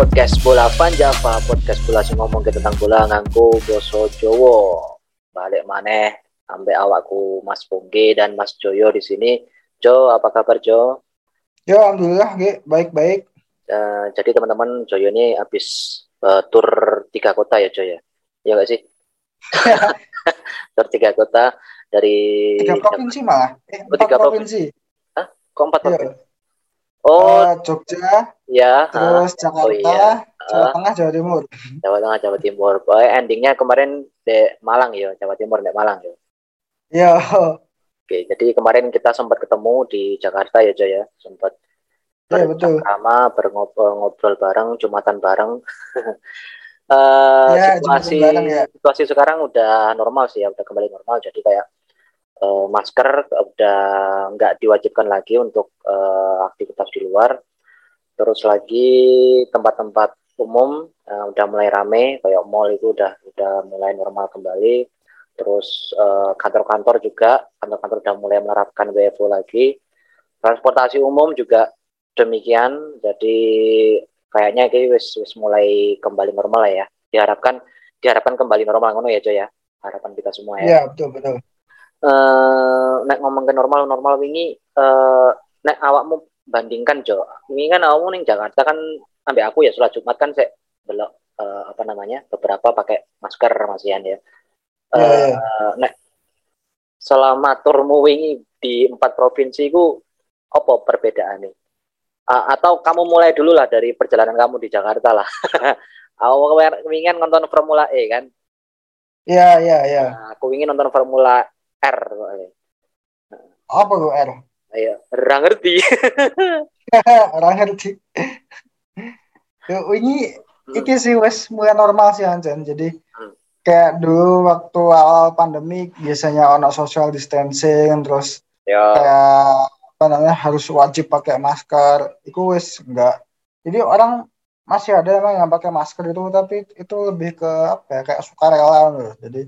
podcast bola Panjava, podcast bola sing ngomong ke tentang bola nganggo boso Jowo. Balik mana ambek awakku Mas Pungge dan Mas Joyo di sini. Jo, apa kabar Jo? Ya, alhamdulillah, Ge. baik-baik. Uh, jadi teman-teman Joyo ini habis uh, tur tiga kota ya Jo ya? Iya nggak sih? tur tiga kota dari tiga provinsi malah. Eh, oh, tiga provinsi. Hah? Kok empat Iya. provinsi? Oh, Eh, Jogja, ya. terus. Jakarta, Oh, iya. Jawa Ah. Tengah, Jawa Timur. Jawa Tengah, Jawa Timur. Pokoknya endingnya kemarin di Malang ya, Jawa Timur di Malang ya. Ya, Oke, jadi kemarin kita sempat ketemu di Jakarta ya, Joy ya. Sempat Iya, betul. bersama ngobrol-ngobrol bareng, jumatan bareng. Eh, Iya, situasi bareng, ya. situasi sekarang udah normal sih ya, udah kembali normal. Jadi kayak eh, masker udah nggak diwajibkan lagi untuk eh, aktivitas di luar. Terus lagi tempat-tempat umum eh, udah mulai rame, kayak mall itu udah udah mulai normal kembali. Terus kantor-kantor juga, kantor-kantor udah mulai menerapkan WFO lagi. Transportasi umum juga demikian. Jadi kayaknya ini wis wis mulai kembali normal ya. Diharapkan diharapkan kembali normal ngono ya, Jo ya. Harapan kita semua ya ya betul betul. Eh nek ngomong ke normal normal wingi eh nek awakmu bandingkan Jo. Wingi kan awakmu ning Jakarta kan ambek aku ya sholat Jumat kan saya belok eh, apa namanya beberapa pakai masker masihan ya. Iya, Eh, iya. nek selama turmu wingi di empat provinsi ku apa perbedaannya Ah, atau kamu mulai dulu lah dari perjalanan kamu di Jakarta lah. Awal wingi kan nonton Formula E kan? Iya, iya, iya. Nah, aku ingin nonton Formula R soalnya. Apa lu R? Ayo, ora ngerti. Orang ngerti. Ini iki sih wes mulai normal sih Anjan. Jadi Hmm. kayak dulu waktu awal pandemi biasanya ono social distancing terus ya, kayak apa namanya harus wajib pakai masker itu wes enggak jadi orang masih ada emang yang pakai masker itu tapi itu lebih ke apa ya kayak sukarela gitu jadi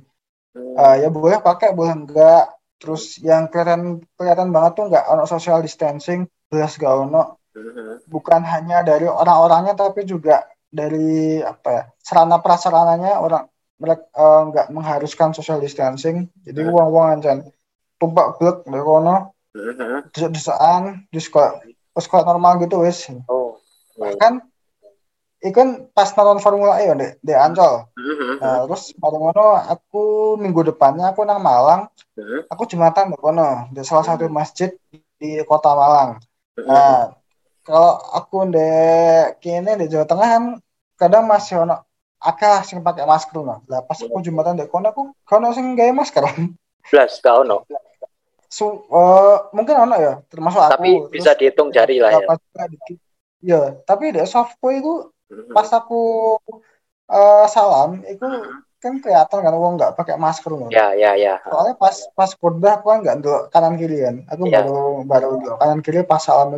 eh, ya boleh pakai boleh enggak terus yang kelihatan kelihatan banget tuh enggak ono social distancing belas gak ono mhm, bukan hanya dari orang-orangnya tapi juga dari apa ya sarana prasarananya orang mereka eh, nggak mengharuskan social distancing jadi Hmm. uang-uang ancan tumpak blek dari kono mhm. desaan di sekolah sekolah normal gitu wes Oh. iya. Kan ikan pas nonton Formula E ya di, di Ancol Mhm, nah, terus pada ngono aku minggu depannya aku nang Malang mhm, aku jumatan di kono di salah satu masjid di kota Malang mhm. nah kalau aku di kini di Jawa Tengah kan kadang masih ono akeh sing pakai masker no. Lah pas aku jumatan di kono aku kono sing gawe masker. Blas gak ono. Su, eh, mungkin ono ya termasuk aku. Tapi bisa Terus dihitung jari lah ya. beberapa juga dikit. Ya, tapi di softpo itu. Pas aku eh, salam itu kan kelihatan kan wong nggak pakai masker no. Ya, ya, ya. Soalnya pas pas khotbah aku kan nggak ndelok kanan kiri kan. Aku Iya. baru baru ndelok kanan kiri pas salam.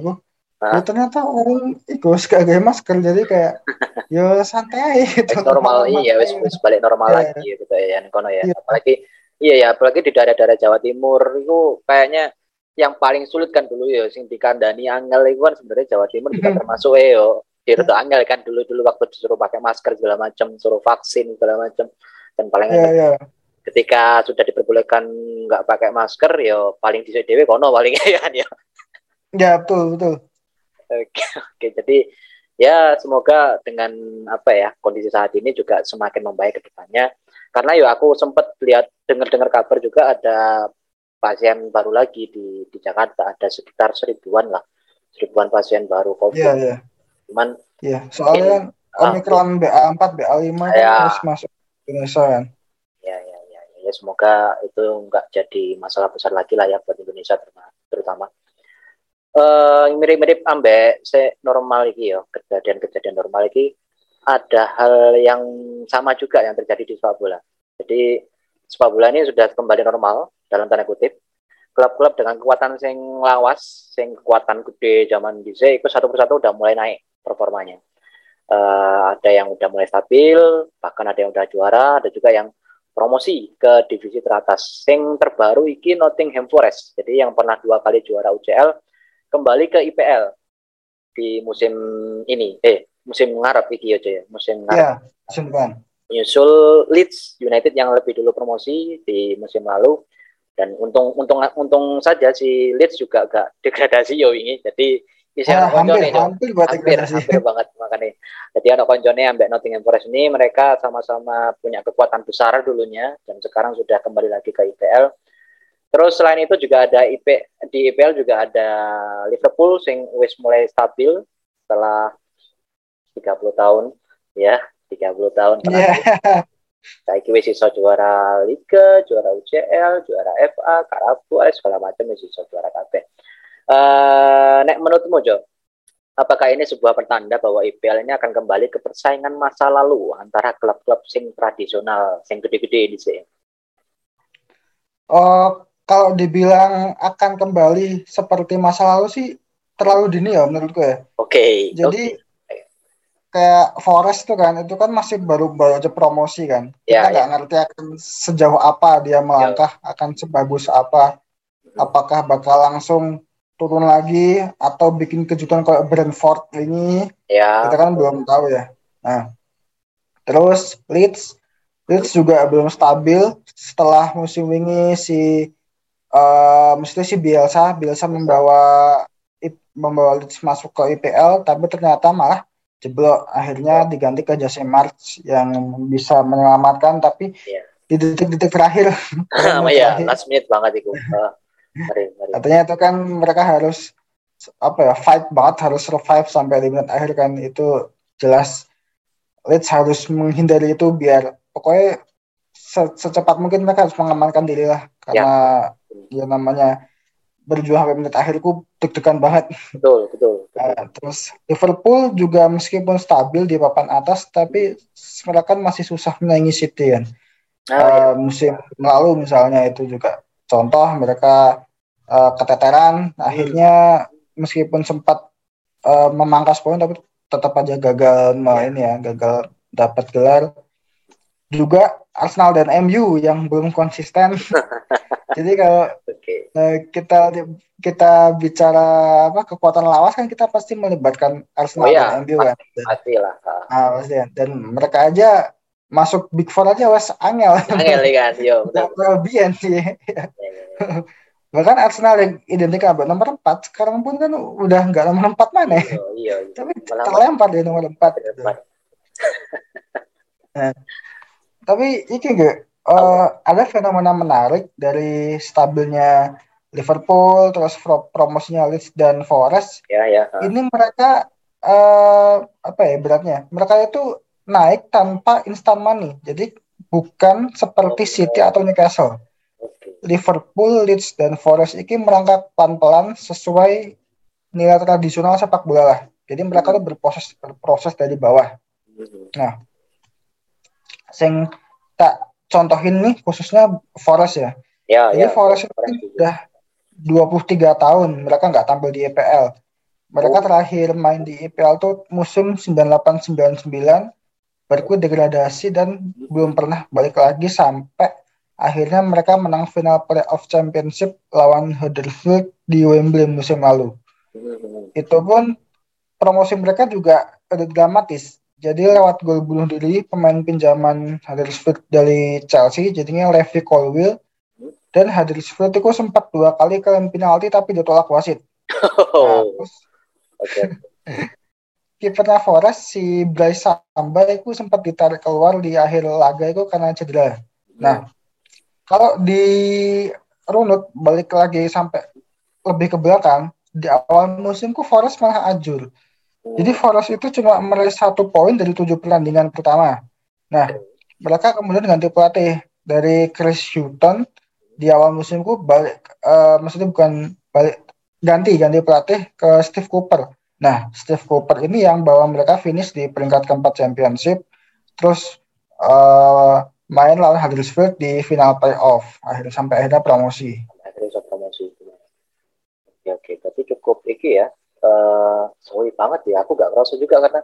Hah? Ya, ternyata orang itu gak masker jadi kayak ya santai gitu. Normal iya wis wis balik normal Iya. lagi gitu ya kono ya. Iya. Apalagi iya ya, apalagi di daerah-daerah Jawa Timur itu kayaknya yang paling sulit kan dulu ya sing dikandani angel itu kan sebenarnya Jawa Timur juga termasuk eh yo. Dirut angel kan dulu-dulu waktu disuruh pakai masker segala macam, suruh vaksin segala macam. Dan paling Iya iya. ketika sudah diperbolehkan nggak pakai masker ya paling dhisik dhewe kono paling ya kan ya. Ya betul betul. Oke, oke. jadi ya semoga dengan apa ya kondisi saat ini juga semakin membaik ke depannya. Karena ya aku sempat lihat dengar-dengar kabar juga ada pasien baru lagi di di Jakarta ada sekitar seribuan lah, seribuan pasien baru COVID. Iya iya. Cuman Iya. Soalnya kan. Omicron BA4 BA5 kan Ya. harus masuk Indonesia kan. ya ya ya ya, ya, semoga itu nggak jadi masalah besar lagi lah ya buat Indonesia terutama. Eh mirip-mirip ambek se normal iki ya kejadian-kejadian normal iki ada hal yang sama juga yang terjadi di sepak bola. Jadi sepak bola ini sudah kembali normal dalam tanda kutip. Klub-klub dengan kekuatan sing lawas, sing kekuatan gede zaman bisa itu satu persatu udah mulai naik performanya. Eh, ada yang udah mulai stabil, bahkan ada yang udah juara, ada juga yang promosi ke divisi teratas. Sing terbaru iki Nottingham Forest. Jadi yang pernah dua kali juara UCL kembali ke IPL di musim ini. Eh, musim ngarep iki ya ya musim ngarep Iya, musim depan. menyusul Leeds United yang lebih dulu promosi di musim lalu dan untung untung untung saja si Leeds juga agak degradasi yo ini jadi bisa Ah, hampir, hampir hampir, degradasi. hampir banget makanya jadi anak koncone ambek Nottingham Forest ini mereka sama-sama punya kekuatan besar dulunya dan sekarang sudah kembali lagi ke IPL terus selain itu juga ada IP di IPL juga ada Liverpool sing wis mulai stabil setelah 30 tahun ya 30 tahun terakhir. Saiki wis iso juara Liga, juara UCL, juara FA, Carabao, segala macam wis iso juara kabeh. Eh nek menurutmu Jo, apakah ini sebuah pertanda bahwa IPL ini akan kembali ke persaingan masa lalu antara klub-klub sing tradisional, sing gede-gede di sini? Oh, kalau dibilang akan kembali seperti masa lalu sih terlalu dini ya menurutku ya. Oke. Jadi kayak Forest tuh kan itu kan masih baru baru aja promosi kan. Ya, Kita nggak ngerti akan sejauh apa dia melangkah, akan sebagus apa. Apakah bakal langsung turun lagi atau bikin kejutan kayak Brentford ini ya. kita kan belum tahu ya. Nah, terus Leeds, Leeds juga belum stabil setelah musim ini si eh mesti si Bielsa, Bielsa membawa membawa Leeds masuk ke IPL, tapi ternyata malah jeblok. Akhirnya diganti ke Jose March yang bisa menyelamatkan, tapi Iya. di detik-detik terakhir, Sama ya, last minute banget itu. Mari, mari. Artinya itu kan mereka harus apa ya fight banget harus survive sampai di menit akhir kan itu jelas Leeds harus menghindari itu biar pokoknya se- secepat mungkin mereka harus mengamankan diri lah karena ya, namanya berjuang sampai menit akhirku deg-degan banget. Betul, betul. betul. Nah, terus Liverpool juga meskipun stabil di papan atas tapi mereka kan masih susah menyaingi City kan. Ah, iya. Eh, musim lalu misalnya itu juga contoh mereka eh, keteteran akhirnya meskipun sempat eh, memangkas poin tapi tetap aja gagal main ya gagal dapat gelar juga Arsenal dan MU yang belum konsisten jadi kalau Oke. eh, kita kita bicara apa kekuatan lawas kan kita pasti melibatkan Arsenal Oh iya, dan MU kan Pasti lah. Ah. nah, pasti kan. dan mereka aja masuk Big Four aja wes angel Angel kan, yo. Nggak kelebihan sih. Ya, ya, ya. Bahkan Arsenal yang identik sama nomor 4 sekarang pun kan udah nggak nomor 4 mana ya. Iya, iya. iya. Tapi terlempar di nomor 4. depan. Tapi ini gak eh, ada fenomena menarik dari stabilnya Liverpool terus pro- promosinya Leeds dan Forest. Ya, ya. ah. Ini mereka eh, apa ya beratnya? Mereka itu naik tanpa instant money. Jadi bukan seperti City atau Newcastle. Liverpool, Leeds, dan Forest ini merangkak pelan-pelan sesuai nilai tradisional sepak bola lah. Jadi mereka tuh berproses berproses dari bawah. Mhm. Sing tak contohin nih khususnya Forest ya. Ya, Jadi ya. Forest itu Forest juga. udah 23 tahun mereka nggak tampil di EPL. Mereka Oh. terakhir main di EPL tuh musim 98-99 baru degradasi dan belum pernah balik lagi sampai akhirnya mereka menang final playoff championship lawan Huddersfield di Wembley musim lalu. Mhm. Itu pun promosi mereka juga ada dramatis. Jadi lewat gol bunuh diri pemain pinjaman Huddersfield dari Chelsea jadinya Levi Colwill dan Huddersfield itu sempat dua kali kalian penalti tapi ditolak wasit. Nah, Oh, terus oke. kipernya Forest si Bryce Samba itu sempat ditarik keluar di akhir laga itu karena cedera. Nah, kalau di runut balik lagi sampai lebih ke belakang di awal musimku Forest malah ajur. Jadi Forest itu cuma meraih satu poin dari tujuh pertandingan pertama. Nah, mereka kemudian ganti pelatih dari Chris Hutton di awal musimku balik, eh, maksudnya bukan balik ganti ganti pelatih ke Steve Cooper. Nah, Steve Cooper ini yang bawa mereka finish di peringkat keempat championship, terus eh, main lawan Huddersfield di final playoff, akhirnya sampai akhirnya promosi. akhirnya bisa promosi. Oke oke. Berarti cukup iki ya. Eh sorry banget ya aku gak ngerasa juga karena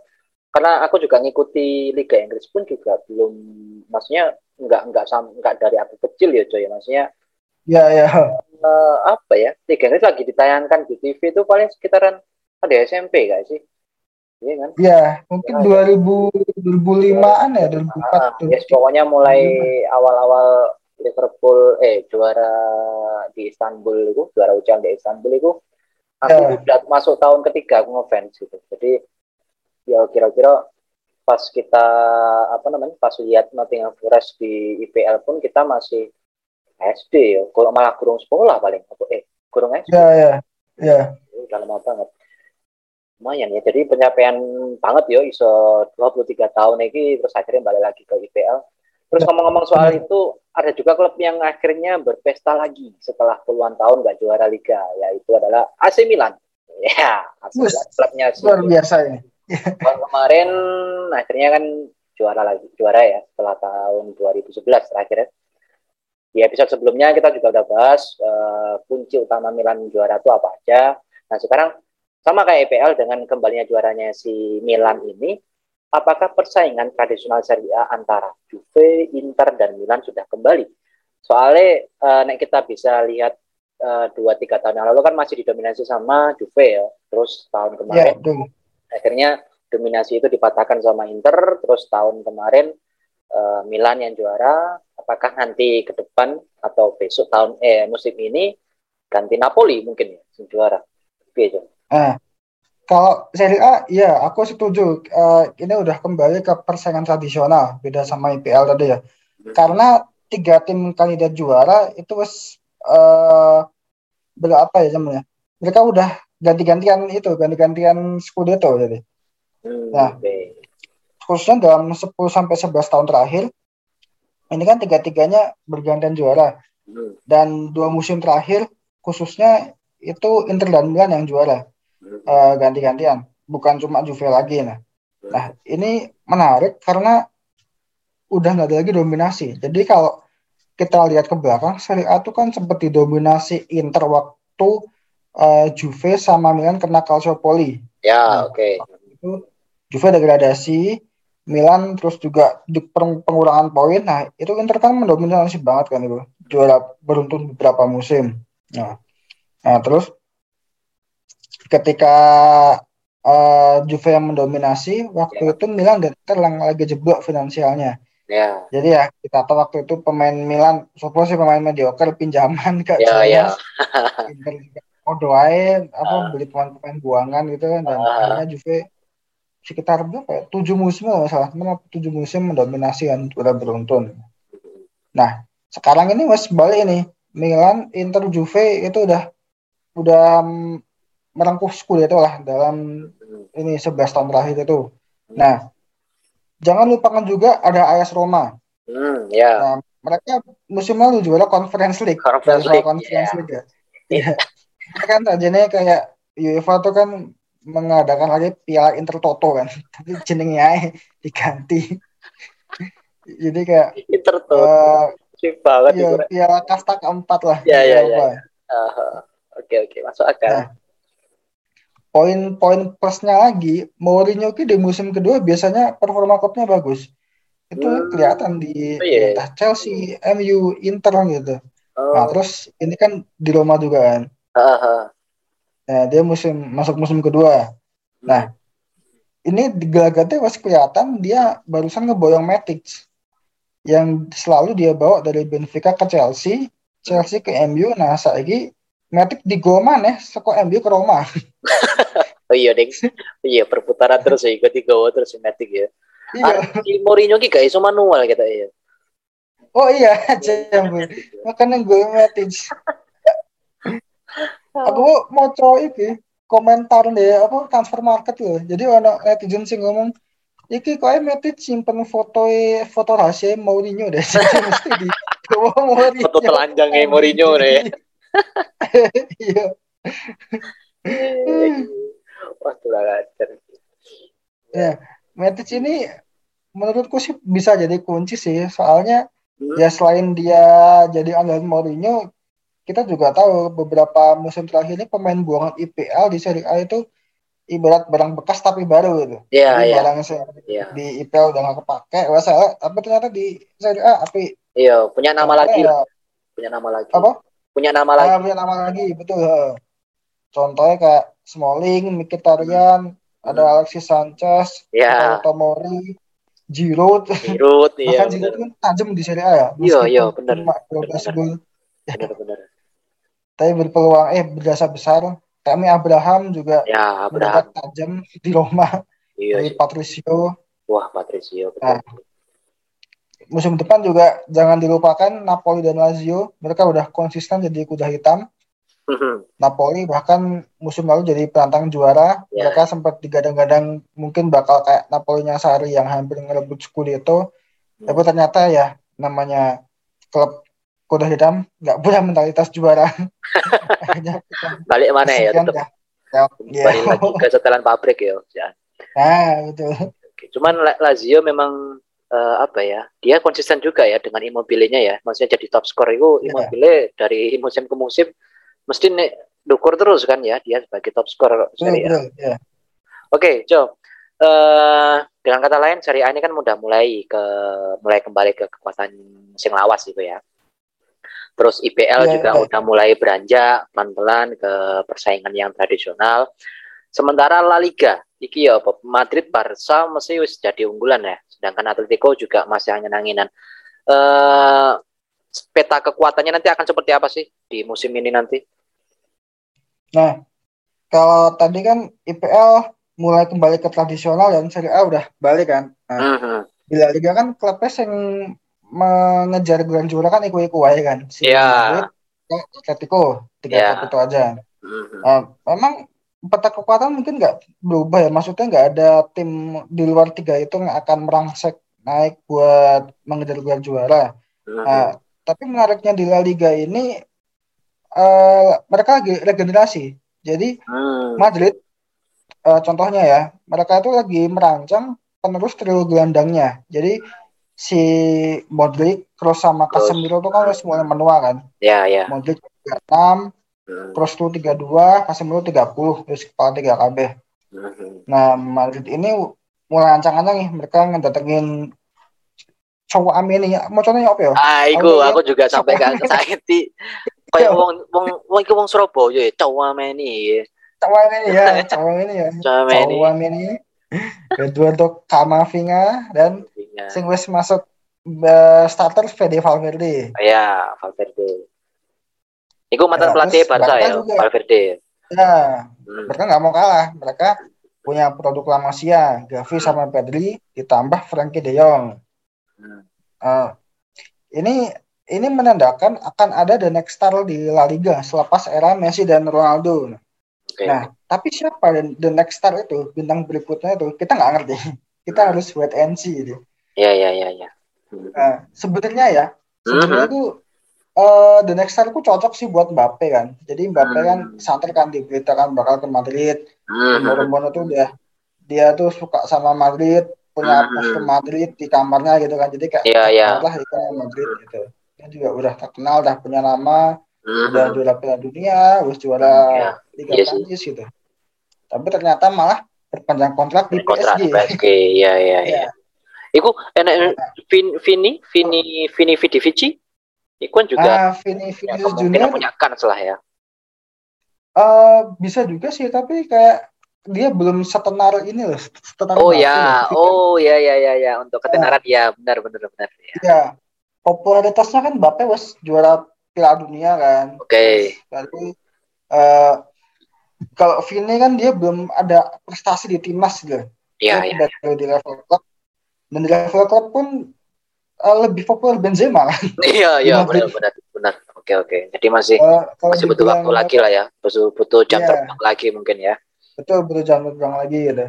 karena aku juga ngikuti Liga Inggris pun juga belum maksudnya nggak nggak nggak dari aku kecil ya coy maksudnya Ya ya, eh, apa ya? Liga Inggris lagi ditayangkan di TV itu paling sekitaran ada SMP gak sih Iya kan? Iya, mungkin Ya, 2000 2005-an ya, 2004. Ah, yes, pokoknya mulai awal-awal Liverpool eh juara di Istanbul itu, juara ujian di Istanbul itu aku Ya. udah masuk tahun ketiga aku ngefans gitu. Jadi ya kira-kira pas kita apa namanya pas lihat Nottingham Forest di IPL pun kita masih SD ya. Kalau malah kurung sekolah paling aku eh kurung SD. Ya, ya. Ya. udah lama banget lumayan ya jadi pencapaian banget ya iso 23 tahun ini terus akhirnya balik lagi ke IPL terus ngomong-ngomong soal itu ada juga klub yang akhirnya berpesta lagi setelah puluhan tahun nggak juara liga yaitu adalah AC Milan ya AC Milan klubnya Luar biasa ini. Tahun kemarin akhirnya kan juara lagi juara ya setelah tahun 2011 terakhir ya. Di episode sebelumnya kita juga udah bahas uh, kunci utama Milan juara itu apa aja. Nah sekarang sama kayak EPL dengan kembalinya juaranya si Milan ini, apakah persaingan tradisional Serie A antara Juve, Inter, dan Milan sudah kembali? Soalnya uh, nek kita bisa lihat dua tiga tahun yang lalu kan masih didominasi sama Juve ya. Terus tahun Ya, kemarin betul. akhirnya dominasi itu dipatahkan sama Inter terus tahun kemarin eh, Milan yang juara apakah nanti ke depan atau besok tahun eh musim ini ganti Napoli mungkin ya juara gitu Nah, kalau Serie A, ya aku setuju. Eh, ini udah kembali ke persaingan tradisional, beda sama IPL tadi ya. Karena tiga tim kandidat juara itu wes eh berapa ya namanya? Mereka udah ganti-gantian itu, ganti-gantian Scudetto jadi. hmm, Nah. Khususnya dalam 10 sampai 11 tahun terakhir, ini kan tiga-tiganya bergantian juara. Hmm, Dan dua musim terakhir, khususnya itu Inter dan Milan yang juara. Eh, ganti-gantian, bukan cuma Juve lagi. Nah, nah ini menarik karena udah nggak ada lagi dominasi. Jadi kalau kita lihat ke belakang, Serie A itu kan sempat didominasi Inter waktu eh, Juve sama Milan kena Calciopoli. ya oke Itu Juve degradasi, Milan terus juga di peng- pengurangan poin. Nah, itu Inter kan mendominasi banget kan itu. Juara beruntun beberapa musim. Nah, nah terus ketika eh, Juve yang mendominasi, waktu Ya. itu Milan dan Inter yang lagi jeblok finansialnya. ya Jadi ya kita tahu waktu itu pemain Milan, sopo sih pemain mediocre pinjaman gak ya ya. Inter podo ae, apa beli pemain-pemain buangan gitu kan dan Ah. akhirnya Juve sekitar berapa ya? Tujuh musim kalau salah, tujuh musim mendominasi kan udah beruntun. Nah, sekarang ini mas balik ini Milan, Inter, Juve itu udah udah merengkuh Scudetto lah dalam ini 11 tahun terakhir itu. Nah, jangan lupakan juga ada AS Roma. hmm, ya Nah, mereka musim lalu juara Conference League. Conference League, Conference ya. League ya. Iya. Mereka kan tadinya kayak UEFA tuh kan mengadakan lagi Piala Intertoto kan. Tapi jenengnya diganti. Jadi kayak Inter tuh eh sih banget ya, itu Piala kasta keempat lah Ya, ya, Eropa. Ah, oke oke masuk akal Nah, Poin-poin plusnya lagi, Mourinho ki di musim kedua biasanya performa klubnya bagus. Itu Hmm. kelihatan di Oh, entah Chelsea, MU, Inter gitu. Nah, oh terus ini kan di Roma juga kan. ah, ah. Nah, dia musim masuk musim kedua. Nah, ini di gelagatnya masih kelihatan dia barusan ngeboyong Matic yang selalu dia bawa dari Benfica ke Chelsea, Chelsea ke MU. Nah, saiki Matic di gol mana? Seko MU ke Roma. Oh iya, Ding. iya, perputaran terus ya, ikut tiga terus Matic ya. Iya. Si Mourinho ki gak iso manual kita ya. Oh iya, jambul. Makanya gue Matic. Aku mau coba iki komentar deh apa transfer market loh. Jadi ada netizen sing ngomong iki kok Matic simpen foto foto rahasia Mourinho deh. Mesti di Mourinho. Foto telanjangnya Mourinho deh. Iya. Wah, tuh ajar. Ya, Matic ini menurutku sih bisa jadi kunci sih. Soalnya Hmm. ya selain dia jadi andalan Mourinho, kita juga tahu beberapa musim terakhir ini pemain buangan IPL di Serie A itu ibarat barang bekas tapi baru gitu. Iya, Jadi iya. barang yang Iya. di IPL udah gak kepake, wah salah, tapi ternyata di Serie A tapi Iya, punya nama lagi, ya, punya nama lagi. apa? Punya nama Ah, lagi. punya nama lagi, betul. Contohnya kayak Smalling, Mkhitaryan, ada Hmm. Alexis Sanchez, Ya. Tomori, Giroud. Giroud iya Bahkan Giroud kan tajam di Serie A ya. Iya, iya, benar. Cuma 12 Benar. gol, benar-benar tapi berpeluang eh berjasa besar. Kami Abraham juga ya Abraham tajam di Roma iya dari sih. Patricio. wah Patricio betul. Nah. Musim depan juga jangan dilupakan Napoli dan Lazio. Mereka udah konsisten jadi kuda hitam. Napoli bahkan musim lalu jadi penantang juara. Ya. Mereka sempat digadang-gadang mungkin bakal kayak Napolinya Sarri yang hampir ngerebut Scudetto. Hmm. Tapi ternyata ya namanya klub kuda hitam nggak punya mentalitas juara. Balik mana ya tetap dah. Ya, ya. balik lagi ke setelan pabrik ya ya Nah, betul. Cuman La- Lazio memang eh, apa ya? Dia konsisten juga ya dengan Immobile-nya ya. Maksudnya jadi top skor itu Iya. Immobile dari musim ke musim mesti nih dukur terus kan ya dia sebagai top skor Betul, Serie A. betul. Ya. Oke, Jo. Eh dengan kata lain Serie A ini kan udah mulai ke mulai kembali ke kekuatan sing lawas gitu ya. Terus IPL Iya, juga iya. udah mulai beranjak pelan-pelan ke persaingan yang tradisional. Sementara La Liga, iki ya Madrid, Barca mesti wis jadi unggulan ya. Sedangkan Atletico juga masih angin-anginan. Eh peta kekuatannya nanti akan seperti apa sih di musim ini nanti? Nah, kalau tadi kan IPL mulai kembali ke tradisional dan Serie A udah balik kan. Nah, Mhm. di La Liga kan klubnya yang mengejar gelar juara kan iku-iku aja kan. Si Iya. Madrid, Atletico, tiga klub itu aja. Mhm. Nah, memang peta kekuatan mungkin nggak berubah ya. Maksudnya nggak ada tim di luar tiga itu yang akan merangsek naik buat mengejar gelar juara. Nah, tapi menariknya di La Liga ini eh, mereka lagi regenerasi. Jadi Hmm. Madrid eh, contohnya ya, mereka itu lagi merancang penerus trio gelandangnya. Jadi si Modric, Kroos sama. Casemiro itu kan semuanya menua kan. Ya, ya. Modric 36, Kroos itu 32, Casemiro 30, terus kepala 3 KB. Nah, Madrid ini mulai ancang-ancang nih mereka ngedatengin cowok Ameni ya. Mau contohnya apa ya? Ah, iku Aku aku juga sampai gak saiki kayak Iya. wong wong wong iki wong Surabaya ya, cowok ini. Cowok Ameni ya, cowok Ameni ya. Cowok ini. Cowok Ameni. Eduardo Camavinga dan Iya. sing wis masuk eh, starter Fede Valverde. Ya, Valverde. Iku mantan Ya, pelatih Barca ya, juga. Valverde. Ya, Hmm. mereka nggak mau kalah. Mereka punya produk La Masia, Gavi sama Pedri, ditambah Frankie De Jong. Hmm. Eh, ini ini menandakan akan ada the next star di La Liga selepas era Messi dan Ronaldo. Oke. Nah, tapi siapa the next star itu bintang berikutnya itu kita nggak ngerti. Kita harus wait and see. Gitu. Ya, ya, ya, ya. Hmm. Nah, sebenarnya ya, sebenarnya Mhm. tuh eh the next star itu cocok sih buat Mbappe kan. Jadi Mbappe Hmm. kan santer kan diberitakan bakal ke Madrid. Hmm. Rumor-rumor tuh dia dia tuh suka sama Madrid, punya Hmm. poster Madrid di kamarnya gitu kan. Jadi kayak Iya, iya. lah ikut Madrid gitu. Dia juga udah terkenal, udah punya nama, Hmm. udah juara Piala Dunia, udah juara Iya. Liga Iya sih. Prancis gitu. Tapi ternyata malah perpanjang kontrak di kontrak PSG. PSG. Ya, ya, ya. Iya. Iku enak Vin, Vini, Vini, Vini Vidivici. Iku kan juga Ah, Vini Vinicius kemungkinan Junior punya kans lah ya. eh, bisa juga sih, tapi kayak dia belum setenar ini loh, setenar Oh ya, loh. oh ya ya ya ya untuk ketenaran ya benar benar benar ya. Iya. Popularitasnya kan Mbappe was juara Piala Dunia kan. Oke. Lalu eh kalau Vini kan dia belum ada prestasi di timnas gitu. Iya iya. baru di level klub. Dan di level klub pun eh, lebih populer Benzema kan. Iya iya Madrid. benar benar benar. Oke oke. Jadi masih kalau masih butuh waktu lagi lah ya. Butuh butuh jam Iya. terbang lagi mungkin ya. betul betul jangan terbang lagi gitu.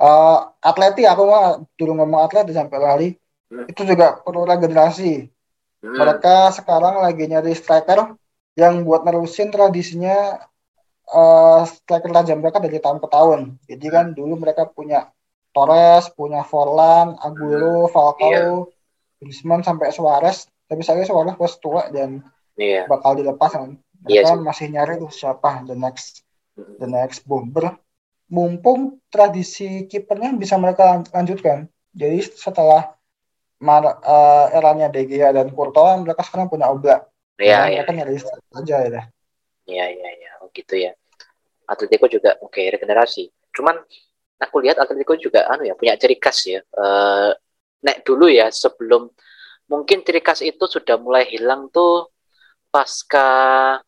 Eh atleti aku mah dulu ngomong atleti sampai lali Hmm. itu juga perlu regenerasi. Hmm. Mereka sekarang lagi nyari striker yang buat nerusin tradisinya eh striker tajam mereka dari tahun ke tahun. Jadi kan dulu mereka punya Torres, punya Forlan, Aguero, Falcao, Griezmann sampai Suarez. Tapi saya Suarez pas tua dan Iya. bakal dilepas kan. Mereka sih. masih nyari tuh siapa the next the next bomber. Mumpung tradisi kipernya bisa mereka lan- lanjutkan. Jadi setelah mar- eh, eranya De Gea dan Courtois, mereka sekarang punya Oblak. Iya Nah, iya mereka nyari aja ya. iya iya iya. Oh gitu ya. Atletico juga oke regenerasi. Cuman aku lihat Atletico juga anu ya punya ciri khas ya. Uh, nek dulu ya sebelum mungkin ciri khas itu sudah mulai hilang tuh pasca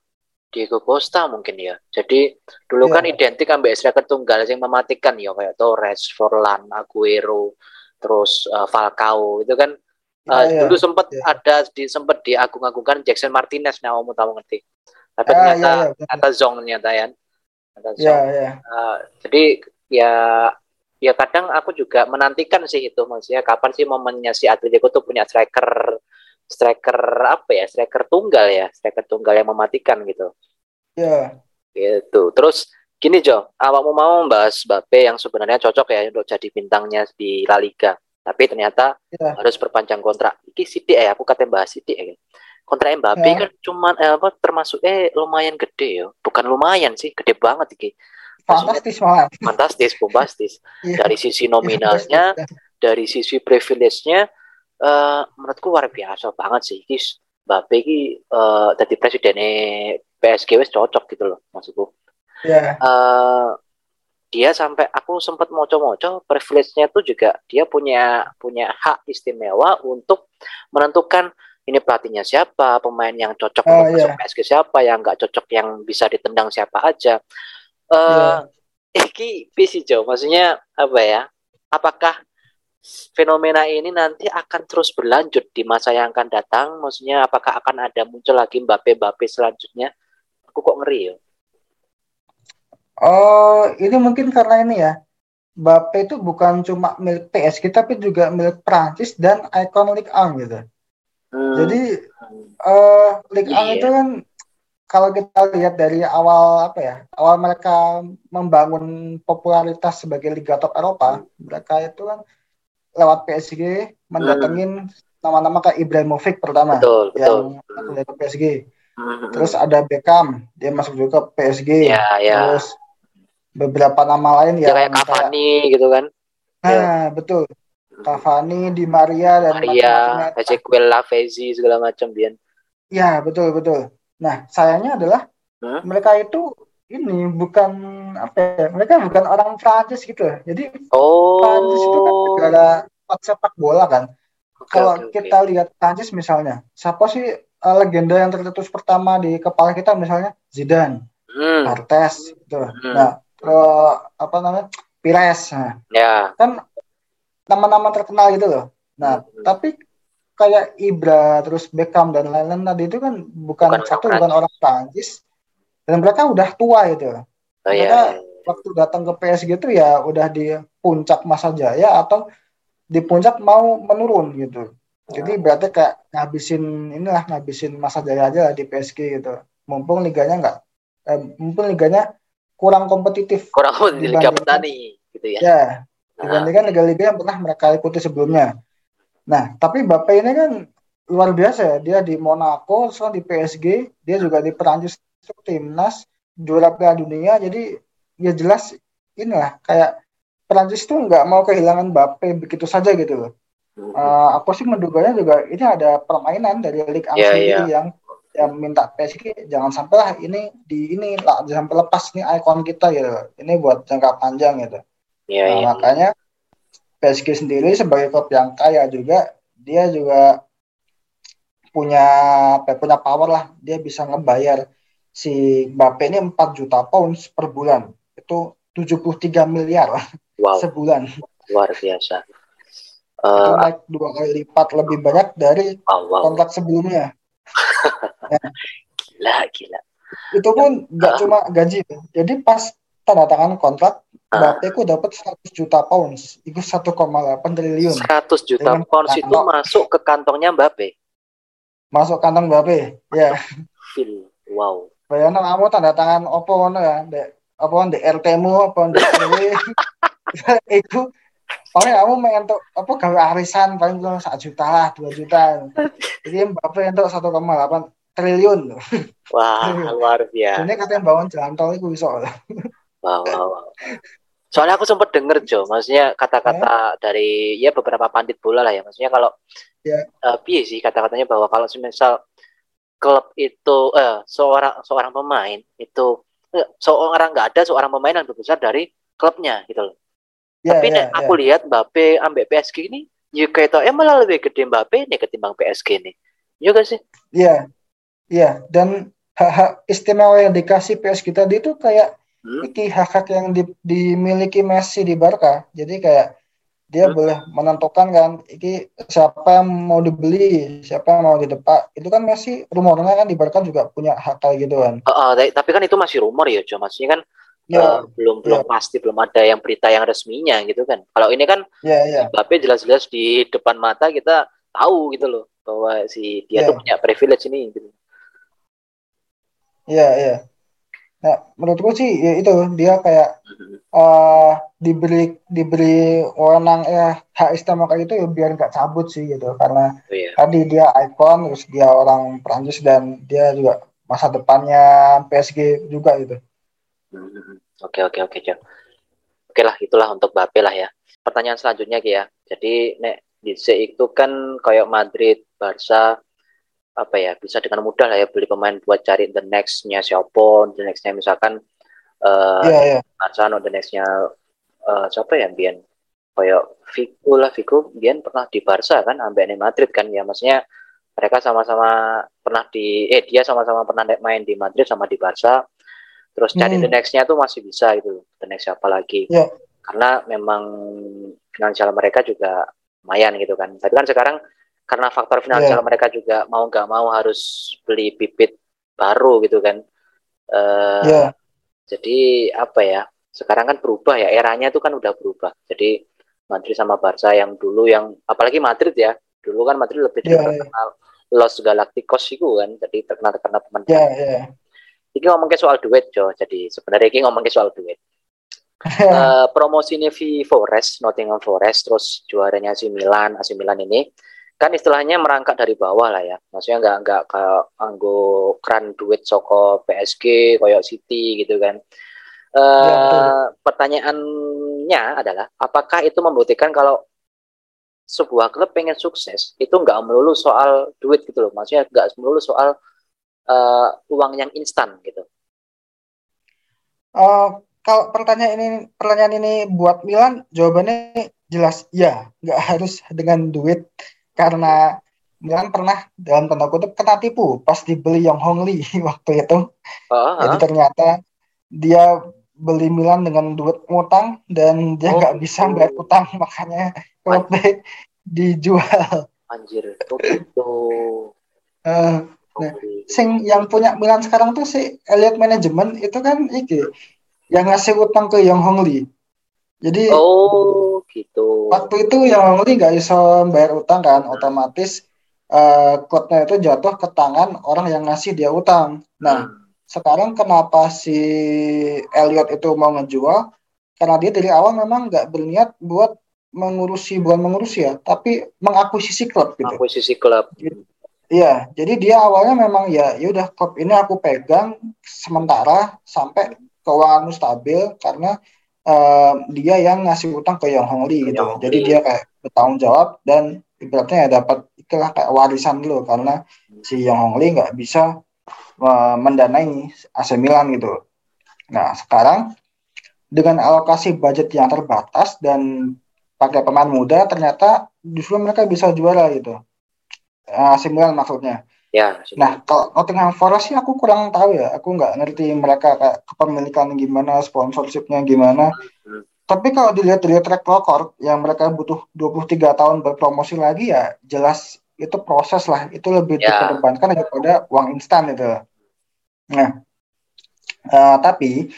Diego Costa mungkin ya. Jadi dulu yeah. kan identik ambek striker tunggal yang mematikan ya kayak Torres, Forlan, Aguero, terus uh, Falcao itu kan uh, yeah, dulu sempat yeah. ada di sempat diagung-agungkan Jackson Martinez nah kamu tahu ngerti. Tapi yeah, ternyata yeah, yeah, kata Zong ternyata ya. Kata Zong. Yeah, yeah. Uh, jadi ya ya kadang aku juga menantikan sih itu maksudnya kapan sih momennya si Atletico tuh punya striker striker apa ya striker tunggal ya striker tunggal yang mematikan gitu ya yeah. gitu terus gini Jo awakmu mau membahas Mbappe yang sebenarnya cocok ya untuk jadi bintangnya di La Liga tapi ternyata yeah. harus perpanjang kontrak iki sidik ya aku kata bahas sidik ya kontrak Mbappe yeah. kan cuma eh, apa termasuk eh lumayan gede ya bukan lumayan sih gede banget iki fantastis malah fantastis bombastis yeah. dari sisi nominalnya dari sisi privilege-nya uh, menurutku luar biasa banget sih kis Mbappe ini uh, jadi presidennya PSG wes cocok gitu loh maksudku yeah. Iya. uh, dia sampai aku sempat moco-moco privilege-nya tuh juga dia punya punya hak istimewa untuk menentukan ini pelatihnya siapa, pemain yang cocok oh, untuk yeah. PSG siapa, yang nggak cocok yang bisa ditendang siapa aja uh, yeah. iki visi Jo maksudnya apa ya apakah fenomena ini nanti akan terus berlanjut di masa yang akan datang maksudnya apakah akan ada muncul lagi Mbappe Mbappe selanjutnya aku kok ngeri ya Oh, ini mungkin karena ini ya. Mbappe itu bukan cuma milik PSG tapi juga milik Prancis dan Ligue 1 gitu. Hmm. Jadi uh, Ligue 1 yeah. itu kan kalau kita lihat dari awal apa ya awal mereka membangun popularitas sebagai liga top Eropa mereka itu kan lewat PSG mendatengin hmm. nama-nama kayak Ibrahimovic pertama betul, yang betul. ke PSG hmm. terus ada Beckham dia masuk juga ke PSG ya, ya. terus beberapa nama lain ya kayak Cavani gitu kan nah ya. betul Cavani, Di Maria dan Maria, Ezequiel Lavezzi segala macam Bian. Ya betul betul. Nah, sayangnya adalah huh? mereka itu ini bukan apa ya, mereka bukan orang Prancis gitu. Jadi oh. Prancis itu kan negara sepak bola kan. Okay, Kalau okay, kita okay. lihat Prancis misalnya, siapa sih uh, legenda yang tercetus pertama di kepala kita misalnya Zidane, hmm. Artes gitu. Hmm. Nah, uh, apa namanya? Pires. Nah, yeah. Kan nama-nama terkenal gitu loh. Nah, hmm. tapi kayak Ibra terus Beckham dan lain-lain tadi itu kan bukan, bukan satu bukan orang Prancis. Dan mereka udah tua itu oh, iya, mereka iya, iya. waktu datang ke PSG itu ya udah di puncak masa jaya atau di puncak mau menurun gitu. Jadi berarti kayak ngabisin inilah ngabisin masa jaya aja lah di PSG gitu. Mumpung liganya enggak eh, mumpung liganya kurang kompetitif. Kurang kompetitif liga petani gitu ya. Ya dibandingkan liga-liga yang pernah mereka ikuti sebelumnya Nah, tapi Bapak ini kan luar biasa ya. Dia di Monaco, so di PSG, dia juga di Perancis timnas juara Piala Dunia. Jadi ya jelas inilah kayak Perancis tuh nggak mau kehilangan Bape begitu saja gitu loh. Uh, aku sih menduganya juga ini ada permainan dari Liga yeah, sendiri yeah. yang yang minta PSG jangan sampai lah ini di ini lah jangan sampai lepas nih ikon kita gitu. Ini buat jangka panjang gitu. Yeah, nah, yeah. makanya PSG sendiri sebagai klub yang kaya juga dia juga punya ya, punya power lah. Dia bisa ngebayar si Mbappe ini 4 juta pounds per bulan. Itu 73 miliar wow. sebulan. Luar biasa. Uh, naik dua kali lipat lebih banyak dari wow, wow. kontrak sebelumnya. Gila gila. Itu pun nggak uh, cuma gaji. Jadi pas tanda tangan kontrak Mbappe ku dapat 100 juta pounds, itu 1,8 triliun. 100 juta Dengan pounds itu masuk ke kantongnya Mbappe. Masuk kantong Mbappe, ya. Wow. Bayangin kamu tanda tangan opo ngono ya, dek apa di RT-mu apa di RW. Iku paling kamu main untuk apa gawe arisan paling cuma 1 juta lah, 2 juta. Jadi Mbappe untuk 1,8 triliun. Wah, luar biasa. Ini katanya bangun jalan tol itu bisa. Wow, wow, wow. Soalnya aku sempat denger Jo, maksudnya kata-kata dari ya beberapa pandit bola lah ya, maksudnya kalau yeah. uh, sih kata-katanya bahwa kalau misal klub itu eh, seorang seorang pemain itu eh, seorang nggak ada seorang pemain yang lebih besar dari klubnya gitu loh. Yeah, Tapi yeah, nek yeah. aku lihat Mbappe ambek PSG ini ya kayak tau, eh malah lebih gede Mbappe nih ketimbang PSG nih. Iya gak sih? Iya. Yeah. Iya, yeah. dan hak-hak istimewa yang dikasih PSG tadi itu kayak hmm? iki hak-hak yang di, dimiliki Messi di Barca. Jadi kayak dia hmm. boleh menentukan kan iki siapa yang mau dibeli, siapa yang mau didepak. Itu kan Messi rumornya kan di Barca juga punya hak kayak gitu kan. Uh, uh, tapi kan itu masih rumor ya, cuma maksudnya kan ya, uh, belum belum ya. pasti belum ada yang berita yang resminya gitu kan kalau ini kan ya, ya. Mbappe jelas-jelas di depan mata kita tahu gitu loh bahwa si dia ya. tuh punya privilege ini gitu iya iya nah menurutku sih ya itu dia kayak uh, diberi diberi wewenang ya hak istimewa kayak itu ya biar nggak cabut sih gitu karena oh, iya. tadi dia ikon terus dia orang Prancis dan dia juga masa depannya PSG juga gitu Oke oke oke Cok. Oke lah itulah untuk Bape lah ya. Pertanyaan selanjutnya ya. Jadi nek di C itu kan kayak Madrid, Barca apa ya bisa dengan mudah lah ya beli pemain buat cari the nextnya siapa, the nextnya misalkan uh, yeah, yeah. The nextnya uh, siapa ya Bian kayak Figo lah Figo Bian pernah di Barca kan ambil di Madrid kan ya maksudnya mereka sama-sama pernah di eh dia sama-sama pernah main di Madrid sama di Barca terus cari hmm. the next-nya tuh masih bisa gitu the next siapa lagi yeah. karena memang finansial mereka juga lumayan gitu kan tapi kan sekarang karena faktor finansial yeah. mereka juga mau nggak mau harus beli bibit baru gitu kan. Uh, yeah. jadi apa ya sekarang kan berubah ya eranya tuh kan udah berubah. Jadi Madrid sama Barca yang dulu yang apalagi Madrid ya dulu kan Madrid lebih yeah, terkenal yeah. Los Galacticos itu kan jadi terkenal terkenal teman yeah, yeah ini ngomongin soal duit Jo. Jadi sebenarnya ini ngomongin soal duit. Uh, promosi ini V Forest Nottingham Forest terus juaranya si Milan. AC Milan ini kan istilahnya merangkak dari bawah lah ya. Maksudnya nggak nggak kayak anggo kran duit soko PSG koyok City gitu kan. Uh, ya, pertanyaannya adalah apakah itu membuktikan kalau sebuah klub pengen sukses itu nggak melulu soal duit gitu loh. Maksudnya nggak melulu soal uh, uang yang instan gitu? Uh, kalau pertanyaan ini pertanyaan ini buat Milan jawabannya jelas ya nggak harus dengan duit karena Milan pernah dalam tanda kutip kena tipu pas dibeli Yong Hong Lee waktu itu. Uh-huh. jadi ternyata dia beli Milan dengan duit utang dan dia nggak oh, bisa bayar utang makanya klubnya dijual. Anjir itu uh, Nah, sing yang punya Milan sekarang tuh si Elliot Management itu kan iki yang ngasih utang ke Yang Hong Lee. Jadi Oh, gitu. Waktu itu Yang Lee nggak bisa bayar utang kan, otomatis uh, klubnya itu jatuh ke tangan orang yang ngasih dia utang. Nah, hmm. sekarang kenapa si Elliot itu mau ngejual? Karena dia dari awal memang nggak berniat buat mengurusi bukan mengurusi ya, tapi mengakuisisi klub gitu. Mengakuisisi klub. Iya, jadi dia awalnya memang ya, ya udah klub ini aku pegang sementara sampai keuangan stabil karena uh, dia yang ngasih utang ke Yang Hong Lee gitu. Jadi dia kayak bertanggung jawab dan ibaratnya ya dapat itulah kayak warisan dulu karena si Yang Hong Lee nggak bisa uh, mendanai AC Milan gitu. Nah sekarang dengan alokasi budget yang terbatas dan pakai pemain muda ternyata justru mereka bisa juara gitu uh, AC Milan maksudnya. Ya. Nah, kalau Nottingham Forest sih aku kurang tahu ya. Aku nggak ngerti mereka kayak kepemilikan gimana, sponsorshipnya gimana. Hmm. Tapi kalau dilihat dari track record yang mereka butuh 23 tahun berpromosi lagi ya jelas itu proses lah. Itu lebih ya. dikedepankan daripada uang instan itu. Nah, uh, tapi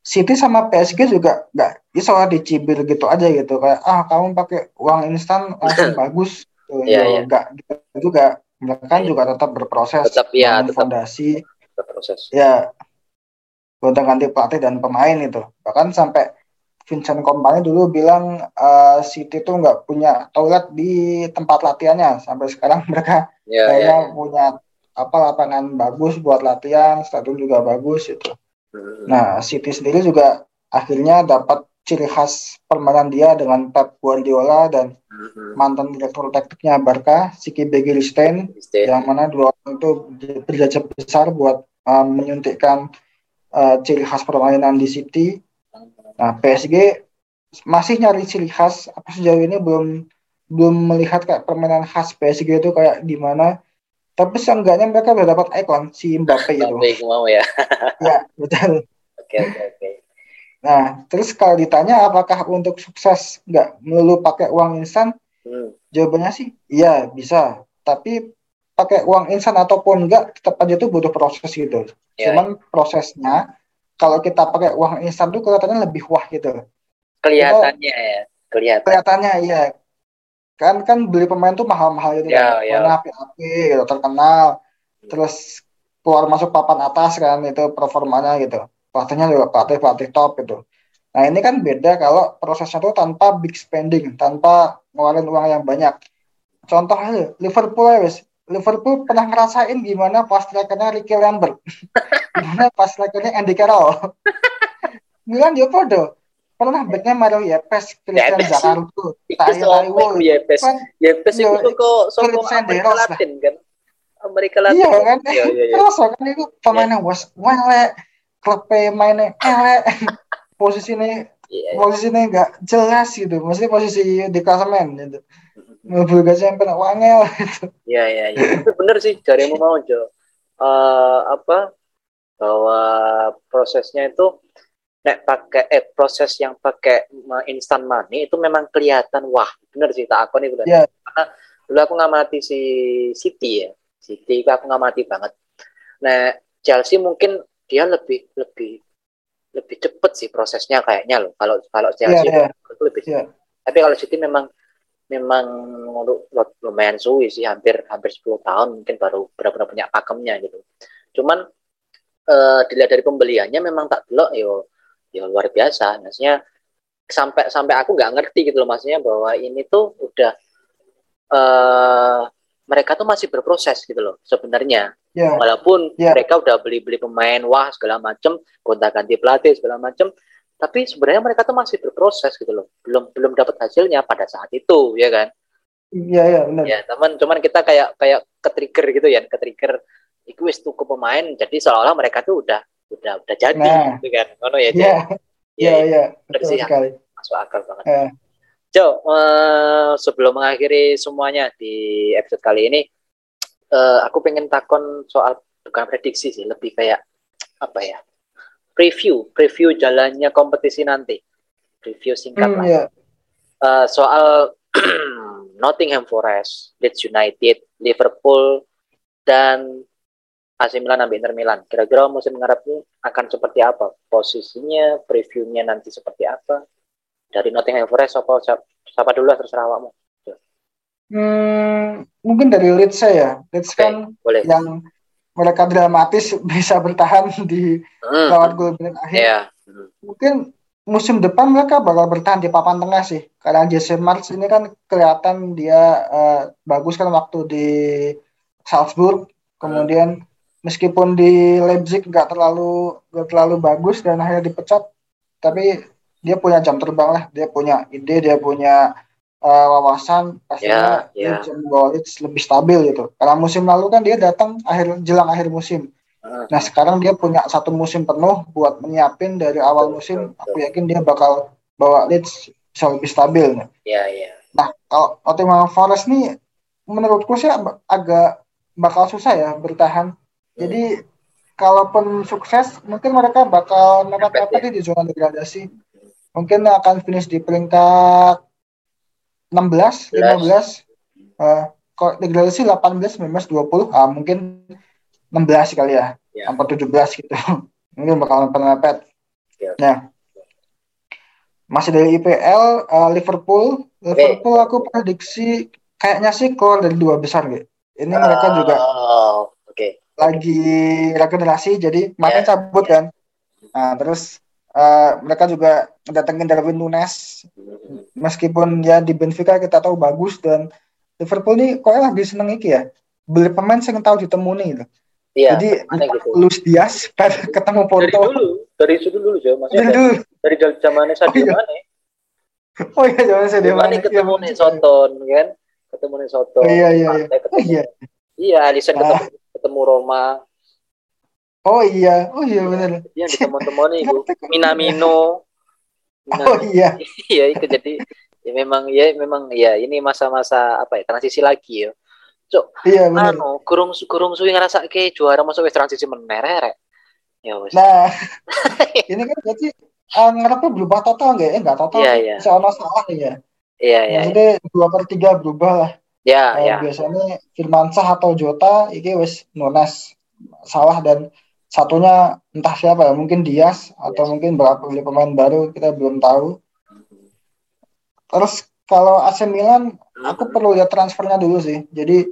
City sama PSG juga nggak bisa dicibir gitu aja gitu kayak ah kamu pakai uang instan langsung bagus Iya, iya. Enggak gitu juga. Mereka kan juga tetap berproses. Tetap ya, tetap fondasi. Berproses. Ya. Gonta ganti pelatih dan pemain itu. Bahkan sampai Vincent Kompany dulu bilang uh, City tuh nggak punya toilet di tempat latihannya. Sampai sekarang mereka yeah, kayaknya yeah. punya apa lapangan bagus buat latihan, stadion juga bagus itu. Hmm. Nah, City sendiri juga akhirnya dapat ciri khas permainan dia dengan Pep Guardiola dan. Mantan direktur taktiknya Barca, Siki Begiristain, yang mana dua orang itu berjasa besar buat uh, menyuntikkan uh, ciri khas permainan di City. Nah, PSG masih nyari ciri khas. Apa sejauh ini belum belum melihat kayak permainan khas PSG itu kayak gimana. Tapi seenggaknya mereka udah dapat ikon si Mbappe itu. Mbappe mau ya. ya betul. Oke oke oke. Nah terus kalau ditanya apakah untuk sukses nggak melulu pakai uang instan? Hmm. Jawabannya sih iya bisa. Tapi pakai uang instan ataupun enggak tetap aja tuh butuh proses gitu. Ya, Cuman ya. prosesnya kalau kita pakai uang instan tuh kelihatannya lebih wah gitu. Kelihatannya kita, ya, kelihatan. Kelihatannya iya. Kan kan beli pemain tuh mahal-mahal gitu ya, kan. Ya. Mana api-api gitu, terkenal. Hmm. Terus keluar masuk papan atas kan itu performanya gitu. Pelatihnya juga pelatih pelatih top gitu. Nah ini kan beda kalau prosesnya tuh tanpa big spending, tanpa ngeluarin uang yang banyak. Contoh aja Liverpool ya wes Liverpool pernah ngerasain gimana pas strikernya Ricky Lambert, gimana pas strikernya Andy Carroll. Milan dia podo. Pernah backnya Mario Yepes, Christian Jakarta, Tayo Taiwo. Yepes, Yepes itu kok sopo Amerika Latin kan? Amerika Latin. Iya kan? Iya, iya, iya. Terus kan itu pemainnya was wale, klub mainnya ele, posisinya yeah, posisinya nggak jelas gitu, mesti posisi di klasemen gitu mobil gak sampai wangel gitu. Iya iya iya. Itu bener sih carimu mau Jo. Uh, apa bahwa prosesnya itu nek pakai eh proses yang pakai instant money itu memang kelihatan wah bener sih tak aku nih udah yeah. karena dulu aku ngamati si City ya City aku ngamati banget nah Chelsea mungkin dia lebih lebih lebih cepet sih prosesnya kayaknya loh kalau kalau Chelsea yeah, yeah. itu lebih yeah. tapi kalau City memang memang lumayan suwi sih hampir hampir 10 tahun mungkin baru benar-benar punya pakemnya gitu cuman uh, dilihat dari pembeliannya memang tak belok yo yo luar biasa maksudnya sampai sampai aku nggak ngerti gitu loh maksudnya bahwa ini tuh udah uh, mereka tuh masih berproses gitu loh sebenarnya. Yeah. walaupun yeah. mereka udah beli beli pemain wah segala macem gonta ganti pelatih segala macem tapi sebenarnya mereka tuh masih berproses gitu loh. Belum belum dapat hasilnya pada saat itu ya kan? Iya iya benar. Ya teman cuman kita kayak kayak ke trigger gitu ya ke trigger itu wis tuku pemain jadi seolah-olah mereka tuh udah udah udah jadi nah, gitu kan? Oh ya iya. Iya iya. Betul sekali. Masuk akal banget. Yeah. Jo, uh, sebelum mengakhiri semuanya di episode kali ini, uh, aku pengen takon soal bukan prediksi sih, lebih kayak apa ya? preview preview jalannya kompetisi nanti preview singkat hmm, lah yeah. uh, soal Nottingham Forest, Leeds United, Liverpool dan AC Milan sampai Inter Milan. Kira-kira musim ini akan seperti apa? Posisinya, previewnya nanti seperti apa? Dari Nottingham Forest, siapa, siapa dulu terserah awakmu. Hmm, mungkin dari Leeds saya. Leeds okay, kan boleh. yang mereka dramatis bisa bertahan di hmm. lawan gol menit akhir. Yeah. Mungkin musim depan mereka bakal bertahan di papan tengah sih. Karena Jesse March ini kan kelihatan dia uh, bagus kan waktu di Salzburg. Kemudian meskipun di Leipzig nggak terlalu nggak terlalu bagus dan akhirnya dipecat, tapi dia punya jam terbang lah. Dia punya ide, dia punya uh, wawasan pastinya yeah, yeah. lebih stabil gitu. Karena musim lalu kan dia datang akhir jelang akhir musim. Uh, nah sekarang dia punya satu musim penuh buat menyiapin dari awal musim. Aku yakin dia bakal bawa Leeds bisa lebih stabil. Iya yeah, iya. Yeah. Nah kalau Nottingham Forest nih menurutku sih agak bakal susah ya bertahan. Hmm. Jadi kalaupun sukses mungkin mereka bakal mepet-mepet ya. di zona degradasi. Mungkin akan finish di peringkat 16, 15. Uh, kalau degradasi 18, 19, 20, uh, mungkin 16 kali ya. Yeah. Sampai 17 gitu. mungkin bakal mepet-mepet. Yeah. Nah, masih dari IPL, uh, Liverpool. Liverpool okay. aku prediksi kayaknya sih keluar dari dua besar gitu. Ini uh, mereka juga okay. lagi regenerasi, jadi kemarin yeah. cabut kan. Nah, terus uh, mereka juga datengin Darwin Nunes. Meskipun ya di Benfica kita tahu bagus dan Liverpool ini kok lagi seneng iki ya. Beli pemain yang tahu ditemuni gitu. Iya, jadi gitu. Luis Diaz ketemu Porto. dari dulu dari dulu dulu ya maksudnya dari, dulu. dari zamannya Sadio oh, iya. Mane. Oh iya zaman Sadio Mane ketemu iya, nih Soton kan? Ketemu nih Soton oh, iya iya iya. oh, iya. Iya Alisson ketemu, ah. ketemu Roma Oh iya, oh iya benar. Yang di teman-teman itu Minamino. Nah, Oh iya. iya itu jadi ya memang ya memang ya ini masa-masa apa ya transisi lagi ya. Cuk, Iya benar. anu kurung kurung suwi ngerasa ke juara masuk wis transisi menerek. Ya wis. Nah, ini kan berarti uh, ngarepnya berubah total nggak? Eh nggak total. Iya, iya. Seolah salah ya. Iya iya. Maksudnya dua per tiga berubah lah. Ya Eh, ya. biasanya Firmansyah atau Jota ini wis nunes salah dan satunya entah siapa ya mungkin Dias atau mungkin berapa beli pemain baru kita belum tahu. Terus kalau AC Milan aku perlu lihat transfernya dulu sih. Jadi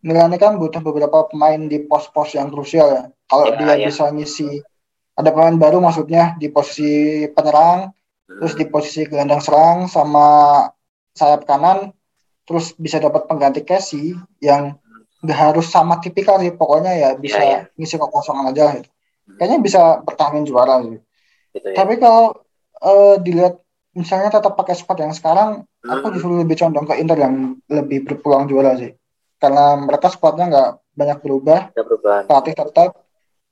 Milan ini kan butuh beberapa pemain di pos-pos yang krusial ya. Kalau Ya, dia ya. bisa ngisi ada pemain baru maksudnya di posisi penyerang, terus di posisi gelandang serang sama sayap kanan, terus bisa dapat pengganti Casey yang nggak harus sama tipikal sih. Pokoknya ya bisa Ya, ngisi kekosongan aja lah itu. Kayaknya bisa bertahan juara sih. gitu ya. Tapi kalau eh, dilihat misalnya tetap pakai squad yang sekarang, aku Hmm. justru lebih condong ke Inter yang lebih berpeluang juara sih. Karena mereka squadnya nggak banyak berubah, pelatih tetap,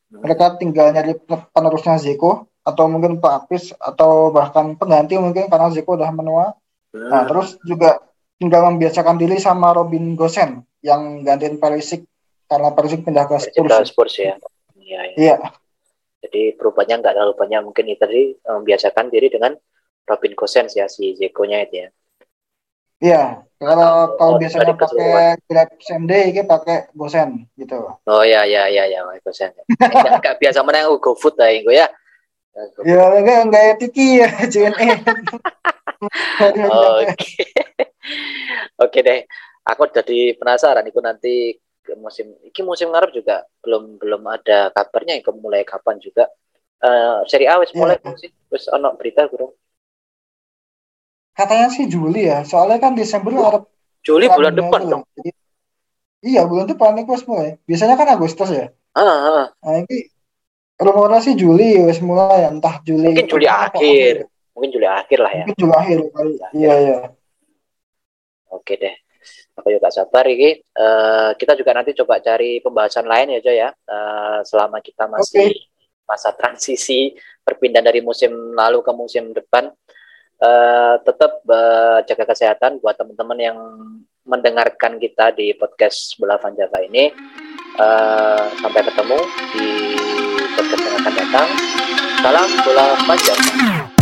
Hmm. mereka tinggal nyari penerusnya Zeko atau mungkin pelapis atau bahkan pengganti mungkin karena Zeko udah menua. Nah, Hmm. terus juga tinggal membiasakan diri sama Robin Gosen yang gantiin Perisic karena Perisic pindah ke Persib ke Spurs. Spurs ya. Iya, iya. Iya, Jadi perubahannya nggak terlalu banyak. Mungkin itu tadi eh, membiasakan diri dengan Robin Gosens ya si Zeko-nya itu ya. iya. Kalau kalau Oh, biasanya pakai Grab day, ini pakai Gosen gitu. Oh ya ya ya ya Gosens. Nggak nggak biasa mana yang GoFood lah Ingo ya. Ya enggak enggak ya Tiki ya JNE. Oke. Oke deh. Aku jadi penasaran itu nanti musim iki musim ngarep juga belum belum ada kabarnya yang mulai kapan juga. Eh seri A wis mulai Iya. sih. Wis ono berita kurang. Katanya sih Juli ya, soalnya kan Desember Oh, ada Juli bulan depan dong. Jadi, iya bulan depan nih wes mulai. Biasanya kan Agustus ya. Ah, ah. Nah ini rumornya sih Juli wes mulai entah Juli. Mungkin Juli akhir. Mungkin Juli akhir lah ya. Mungkin Juli akhir kali. Iya iya. Oke deh. Aku juga sabar ini. Eh, kita juga nanti coba cari pembahasan lain ya Jo ya. Eh, selama kita masih masa transisi perpindahan dari musim lalu ke musim depan. Eh, tetap eh, jaga kesehatan buat teman-teman yang mendengarkan kita di podcast Bola Van Java ini. Eh, sampai ketemu di podcast yang akan datang. Salam Bola Van Java.